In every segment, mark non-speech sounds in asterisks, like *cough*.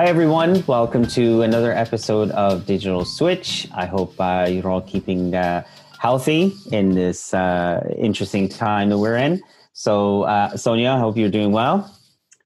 Hi, everyone. Welcome to another episode of Digital Switch. I hope uh, you're all keeping uh, healthy in this uh, interesting time that we're in. So, uh, Sonia, I hope you're doing well.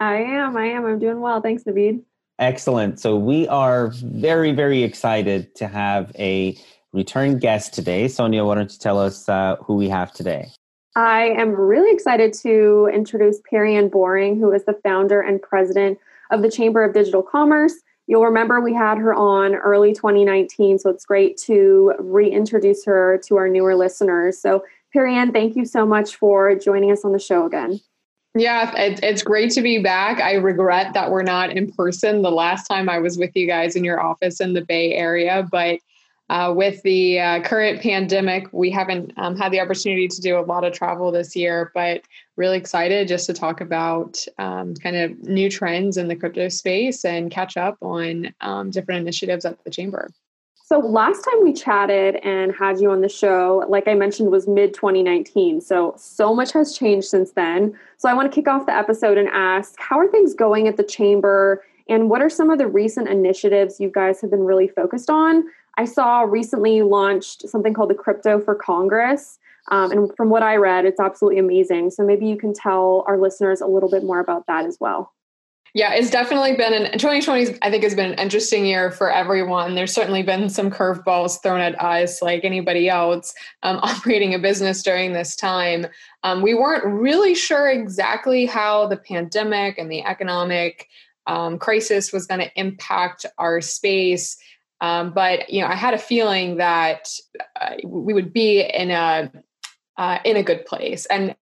I am. I am. I'm doing well. Thanks, Navid. Excellent. So, we are very, very excited to have a return guest today. Sonia, why don't you tell us uh, who we have today? I am really excited to introduce Perianne Boring, who is the founder and president of the Chamber of Digital Commerce. You'll remember we had her on early 2019, so it's great to reintroduce her to our newer listeners. So, Perianne, thank you so much for joining us on the show again. Yeah, it's great to be back. I regret that we're not in person. The last time I was with you guys in your office in the Bay Area, but uh, with the uh, current pandemic, we haven't um, had the opportunity to do a lot of travel this year, but really excited just to talk about um, kind of new trends in the crypto space and catch up on um, different initiatives at the chamber. So, last time we chatted and had you on the show, like I mentioned, was mid 2019. So, so much has changed since then. So, I want to kick off the episode and ask how are things going at the chamber? And what are some of the recent initiatives you guys have been really focused on? I saw recently launched something called the Crypto for Congress. Um, and from what I read, it's absolutely amazing. So maybe you can tell our listeners a little bit more about that as well. Yeah, it's definitely been an 2020. I think has been an interesting year for everyone. There's certainly been some curveballs thrown at us, like anybody else um, *laughs* operating a business during this time. Um, we weren't really sure exactly how the pandemic and the economic um, crisis was going to impact our space. Um, but you know, I had a feeling that uh, we would be in a uh, in a good place, and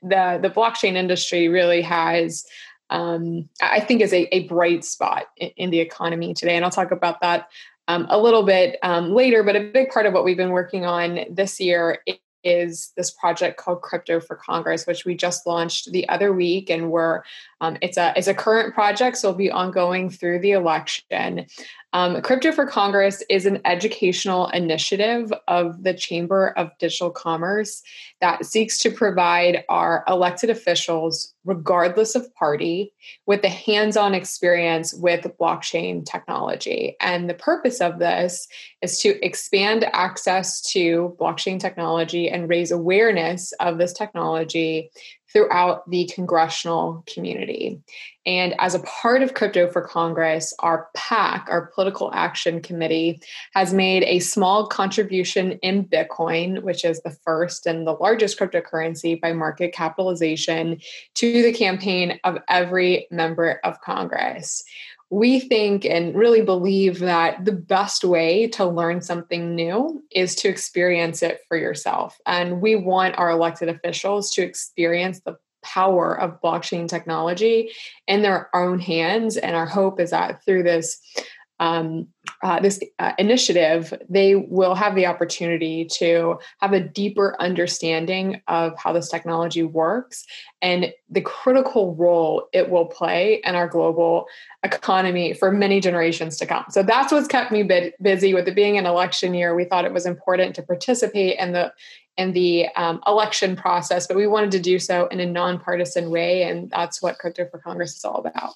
the the blockchain industry really has. Um, I think is a, a bright spot in, in, the economy today, and I'll talk about that um, a little bit um, later. But a big part of what we've been working on this year is this project called Crypto for Congress, which we just launched the other week, and we're um, it's a it's a current project, so it'll be ongoing through the election. Um, Crypto for Congress is an educational initiative of the Chamber of Digital Commerce that seeks to provide our elected officials, regardless of party, with a hands on experience with blockchain technology. And the purpose of this is to expand access to blockchain technology and raise awareness of this technology throughout the congressional community. And as a part of Crypto for Congress, our PAC, our Political Action Committee, has made a small contribution in Bitcoin, which is the first and the largest cryptocurrency by market capitalization, to the campaign of every member of Congress we think and really believe that the best way to learn something new is to experience it for yourself. And we want our elected officials to experience the power of blockchain technology in their own hands. And our hope is that through this um, uh, this uh, initiative, they will have the opportunity to have a deeper understanding of how this technology works and the critical role it will play in our global economy for many generations to come. So that's what's kept me bit busy with it being an election year. We thought it was important to participate in the in the um, election process, but we wanted to do so in a nonpartisan way, and that's what Crypto for Congress is all about.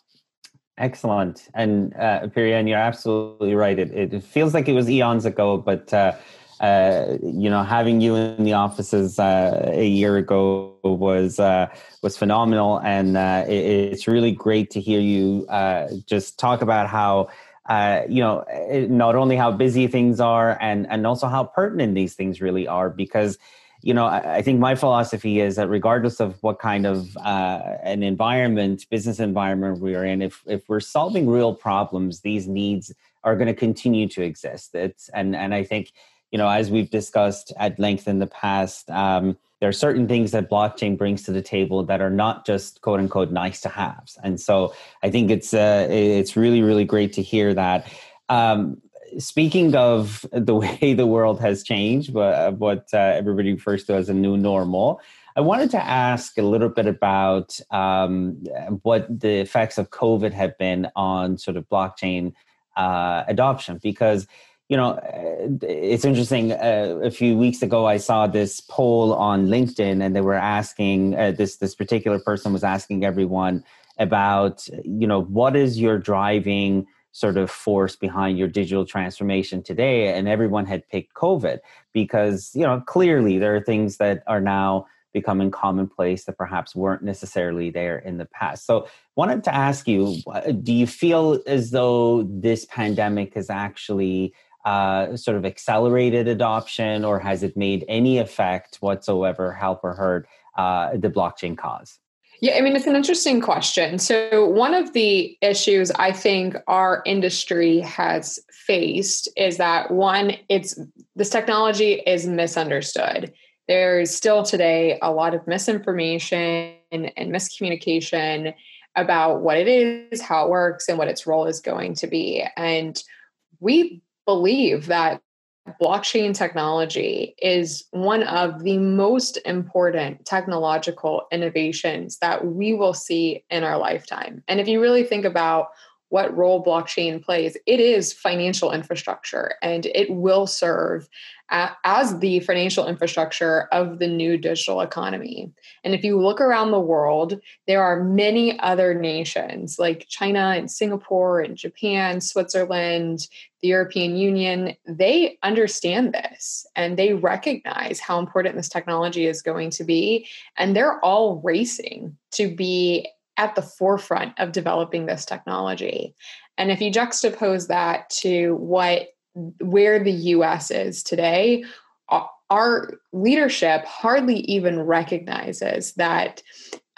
Excellent. And uh, Perianne, you're absolutely right. It, it feels like it was eons ago, but uh, uh, you know, having you in the offices uh, a year ago was uh, was phenomenal, and uh, it, it's really great to hear you uh, just talk about how. You know, not only how busy things are, and and also how pertinent these things really are, because you know, I, I, think my philosophy is that regardless of what kind of uh, an environment, business environment we are in, if if we're solving real problems, these needs are going to continue to exist. It's and and I think you know, as we've discussed at length in the past, um, there are certain things that blockchain brings to the table that are not just quote unquote nice to haves. And so I think it's uh, it's really really great to hear that. Um, speaking of the *laughs* way the world has changed, but what uh, everybody refers to as a new normal, I wanted to ask a little bit about um, what the effects of COVID have been on sort of blockchain uh, adoption, because you know uh, it's interesting. Uh, a few weeks ago, I saw this poll on LinkedIn, and they were asking uh, this this particular person was asking everyone about you know what is your driving sort of force behind your digital transformation today and everyone had picked covid because you know clearly there are things that are now becoming commonplace that perhaps weren't necessarily there in the past. So wanted to ask you do you feel as though this pandemic has actually uh, sort of accelerated adoption or has it made any effect whatsoever help or hurt uh, the blockchain cause yeah, I mean, it's an interesting question. So, one of the issues I think our industry has faced is that one, it's this technology is misunderstood. There's still today a lot of misinformation and, miscommunication about what it is, how it works, and what its role is going to be. And we believe that blockchain technology is one of the most important technological innovations that we will see in our lifetime. And if you really think about what role blockchain plays, it is financial infrastructure and it will serve as the financial infrastructure of the new digital economy. And if you look around the world, there are many other nations like China and Singapore and Japan, Switzerland, the European Union. They understand this and they recognize how important this technology is going to be. And they're all racing to be at the forefront of developing this technology. And if you juxtapose that to what where the US is today, our leadership hardly even recognizes that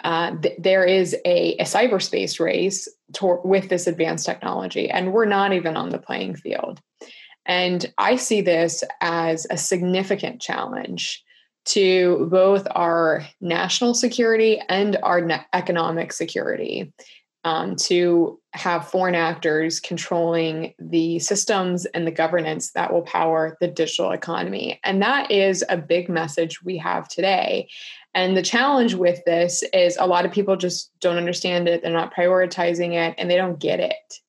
uh, th- there is a, a, cyberspace race to- with this advanced technology, and we're not even on the playing field. And I see this as a significant challenge to both our national security and our ne- economic security um, to have foreign actors controlling the systems and the governance that will power the digital economy. And that is a big message we have today. And the challenge with this is a lot of people just don't understand it, they're not prioritizing it, and they don't get it.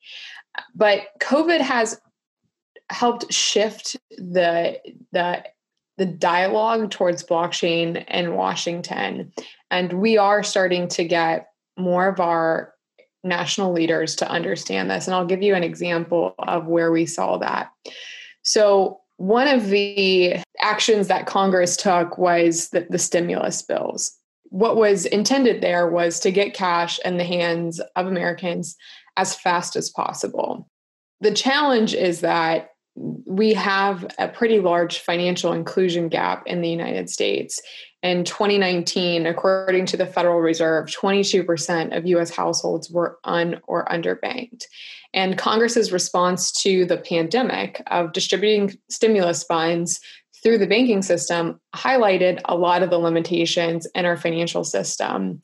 But COVID has helped shift the the the dialogue towards blockchain in Washington. And we are starting to get more of our national leaders to understand this. And I'll give you an example of where we saw that. So, one of the actions that Congress took was the, the stimulus bills. What was intended there was to get cash in the hands of Americans as fast as possible. The challenge is that we have a pretty large financial inclusion gap in the United States. In 2019, according to the Federal Reserve, 22% of US households were un or underbanked. And Congress's response to the pandemic of distributing stimulus funds through the banking system highlighted a lot of the limitations in our financial system.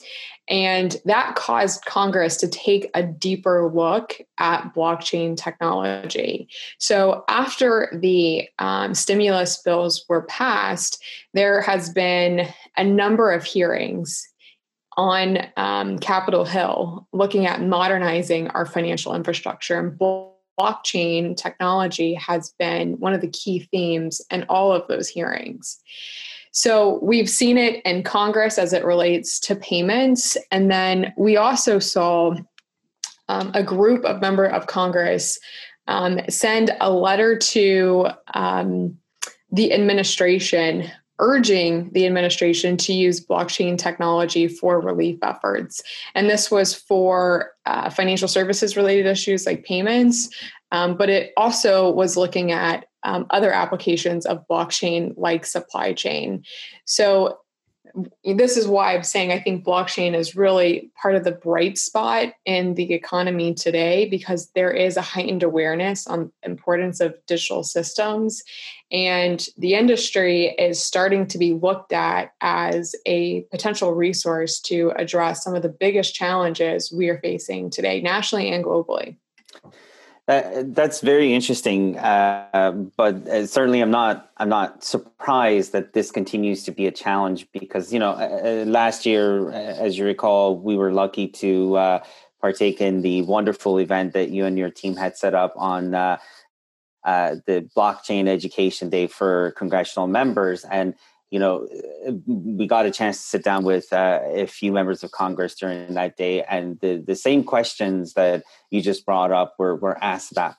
And that caused Congress to take a deeper look at blockchain technology. So, after the um, stimulus bills were passed, there has been a number of hearings on um, Capitol Hill looking at modernizing our financial infrastructure. And blockchain technology has been one of the key themes in all of those hearings. So we've seen it in Congress as it relates to payments. And then we also saw um, a group of member of Congress um, send a letter to um, the administration urging the administration to use blockchain technology for relief efforts. And this was for uh, financial services related issues like payments, um, but it also was looking at um, other applications of blockchain like supply chain. So this is why I'm saying I think blockchain is really part of the bright spot in the economy today because there is a heightened awareness on importance of digital systems and the industry is starting to be looked at as a potential resource to address some of the biggest challenges we are facing today nationally and globally. That, that's very interesting, uh, but uh, certainly I'm not. I'm not surprised that this continues to be a challenge because you know uh, uh last year, uh, as you recall, we were lucky to uh, partake in the wonderful event that you and your team had set up on the blockchain education day for congressional members, and you know, we got a chance to sit down with uh, a few members of Congress during that day, and the, the same questions that you just brought up were, were asked at that.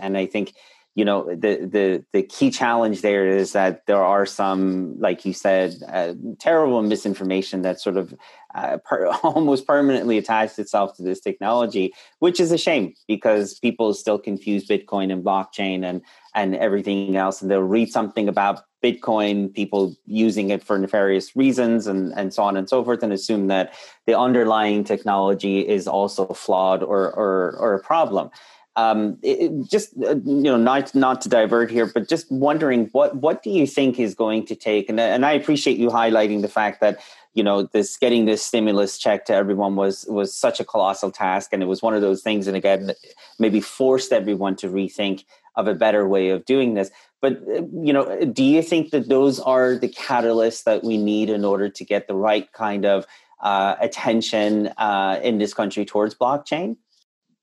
And I think, you know, the, the, the key challenge there is that there are some, like you said, uh, terrible misinformation that sort of uh, per, *laughs* almost permanently attached itself to this technology, which is a shame because people still confuse Bitcoin and blockchain and and everything else, and they'll read something about Bitcoin, people using it for nefarious reasons, and and so on and so forth, and assume that the underlying technology is also flawed or or, or a problem. Um, it, just uh, you know, not not to divert here, but just wondering what what do you think is going to take? And and I appreciate you highlighting the fact that you know this getting this stimulus check to everyone was was such a colossal task, and it was one of those things, and again, maybe forced everyone to rethink of a better way of doing this. But you know, do you think that those are the catalysts that we need in order to get the right kind of uh, attention uh, in this country towards blockchain?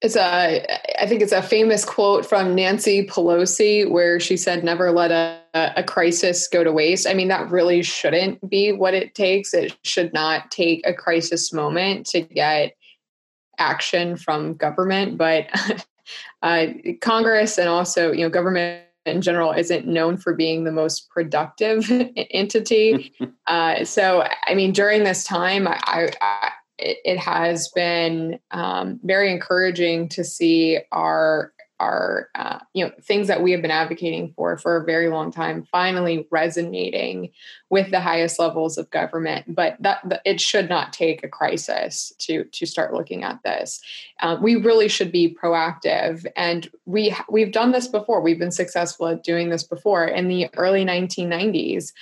It's a, I think it's a famous quote from Nancy Pelosi where she said, "Never let a, a crisis go to waste." I mean, that really shouldn't be what it takes. It should not take a crisis moment to get action from government, but *laughs* uh, Congress and also you know government in general isn't known for being the most productive *laughs* entity. *laughs* uh, so I mean, during this time, I, I, it has been um, very encouraging to see our are uh, you know things that we have been advocating for for a very long time finally resonating with the highest levels of government. But that, it should not take a crisis to to start looking at this. Uh, we really should be proactive. And we we've done this before. We've been successful at doing this before. In the early 1990s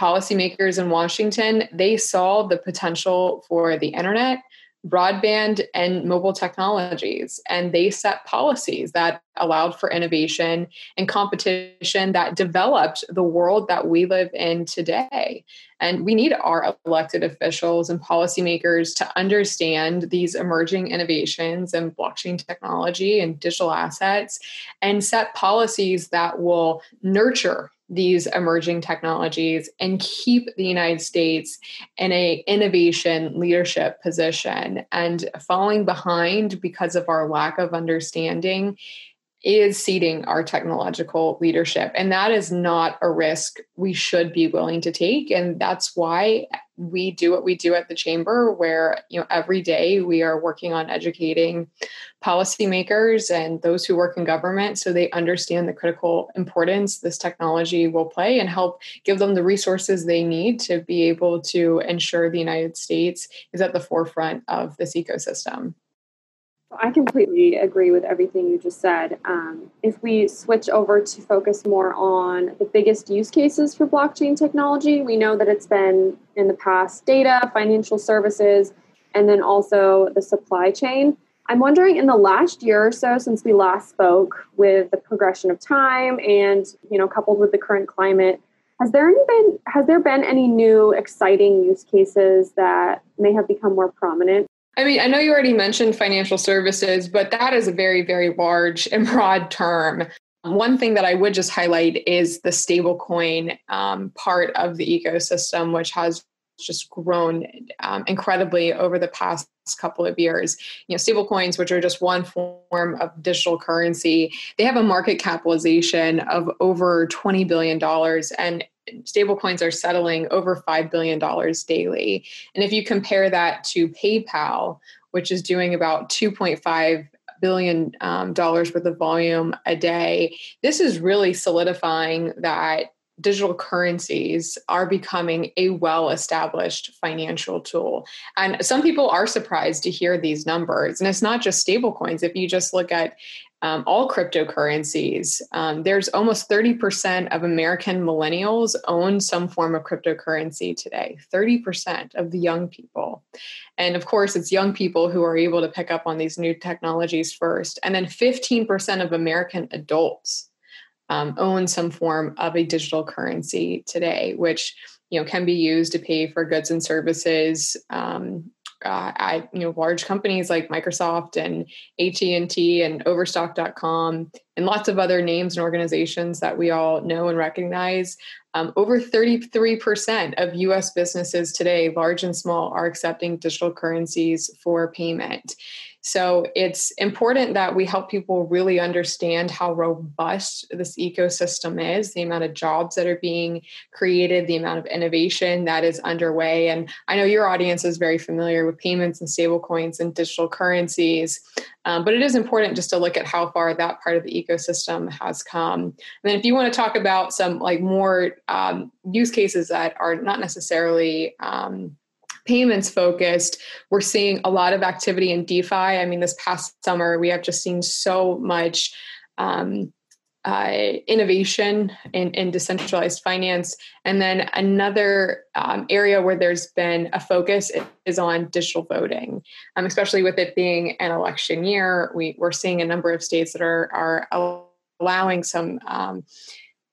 policymakers in washington they saw the potential for the internet broadband and mobile technologies. And they set policies that allowed for innovation and competition that developed the world that we live in today. And we need our elected officials and policymakers to understand these emerging innovations in blockchain technology and digital assets and set policies that will nurture these emerging technologies and keep the United States in a innovation leadership position. And falling behind because of our lack of understanding is ceding our technological leadership. And that is not a risk we should be willing to take. And that's why we do what we do at the chamber where you know every day we are working on educating policymakers and those who work in government so they understand the critical importance this technology will play and help give them the resources they need to be able to ensure the United States is at the forefront of this ecosystem. I completely agree with everything you just said. Um, if we switch over to focus more on the biggest use cases for blockchain technology, we know that it's been in the past data, financial services, and then also the supply chain. I'm wondering in the last year or so since we last spoke with the progression of time and you know coupled with the current climate has there been has there been any new exciting use cases that may have become more prominent I mean, I know you already mentioned financial services, but that is a very, very large and broad term. One thing that I would just highlight is the stablecoin um, part of the ecosystem, which has just grown um, incredibly over the past couple of years. You know, stablecoins, which are just one form of digital currency, they have a market capitalization of over $20 billion. And stablecoins are settling over $5 billion daily. And if you compare that to PayPal, which is doing about 2.5 billion um, dollars worth of volume a day, this is really solidifying that digital currencies are becoming a well established financial tool. And some people are surprised to hear these numbers. And it's not just stablecoins. If you just look at um, all cryptocurrencies, um, there's almost 30% of American millennials own some form of cryptocurrency today. 30% of the young people. And of course, it's young people who are able to pick up on these new technologies first. And then 15% of American adults um, own some form of a digital currency today, which you know can be used to pay for goods and services um, uh, at you know large companies like Microsoft and AT and T and Overstock.com and lots of other names and organizations that we all know and recognize. Um, over 33% of US businesses today, large and small, are accepting digital currencies for payment. So it's important that we help people really understand how robust this ecosystem is, the amount of jobs that are being created, the amount of innovation that is underway. And I know your audience is very familiar with payments and stablecoins and digital currencies. Um, but it is important just to look at how far that part of the ecosystem has come. And then if you want to talk about some like more um, use cases that are not necessarily um, payments focused, we're seeing a lot of activity in DeFi. I mean, this past summer, we have just seen so much um, uh, innovation in, in, decentralized finance. And then another um, area where there's been a focus is on digital voting, um, especially with it being an election year. We, we're seeing a number of states that are, are allowing some. Um,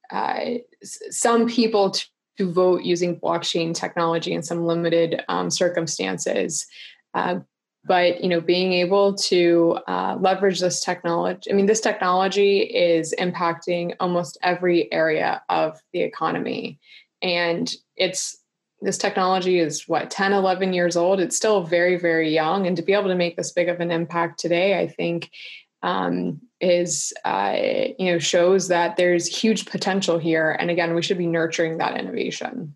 uh, some people to to vote using blockchain technology in some limited um, circumstances. Uh, but you know, being able to uh, leverage this technology. I mean, this technology is impacting almost every area of the economy, and it's this technology is what 10 11 years old it's still very very young and to be able to make this big of an impact today i think um, is uh, you know shows that there's huge potential here. And again we should be nurturing that innovation.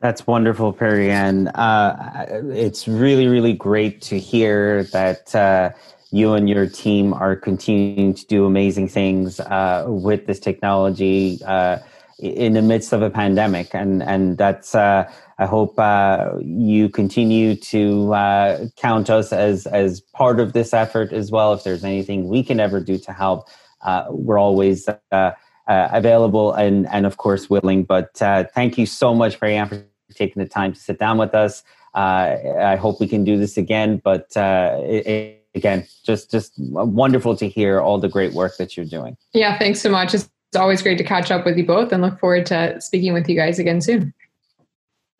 That's wonderful Perianne. Uh, it's really really great to hear that uh, you and your team are continuing to do amazing things uh, with this technology uh, in the midst of a pandemic. And and that's uh, I hope uh, you continue to uh, count us as as part of this effort as well. If there's anything we can ever do to help, uh, we're always uh, uh, available and and of course willing. But uh, thank you so much, Marianne, for taking the time to sit down with us. I hope we can do this again. But it, it, again, just just wonderful to hear all the great work that you're doing. Yeah, thanks so much. It's always great to catch up with you both, and look forward to speaking with you guys again soon.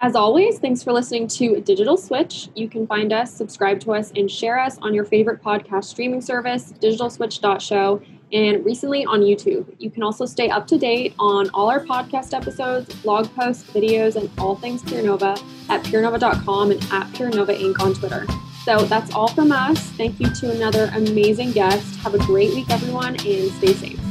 As always, thanks for listening to Digital Switch. You can find us, subscribe to us, and share us on your favorite podcast streaming service, digitalswitch.show, and recently on YouTube. You can also stay up to date on all our podcast episodes, blog posts, videos, and all things PureNova at purenova.com and at PureNova Inc. on Twitter. So that's all from us. Thank you to another amazing guest. Have a great week, everyone, and stay safe.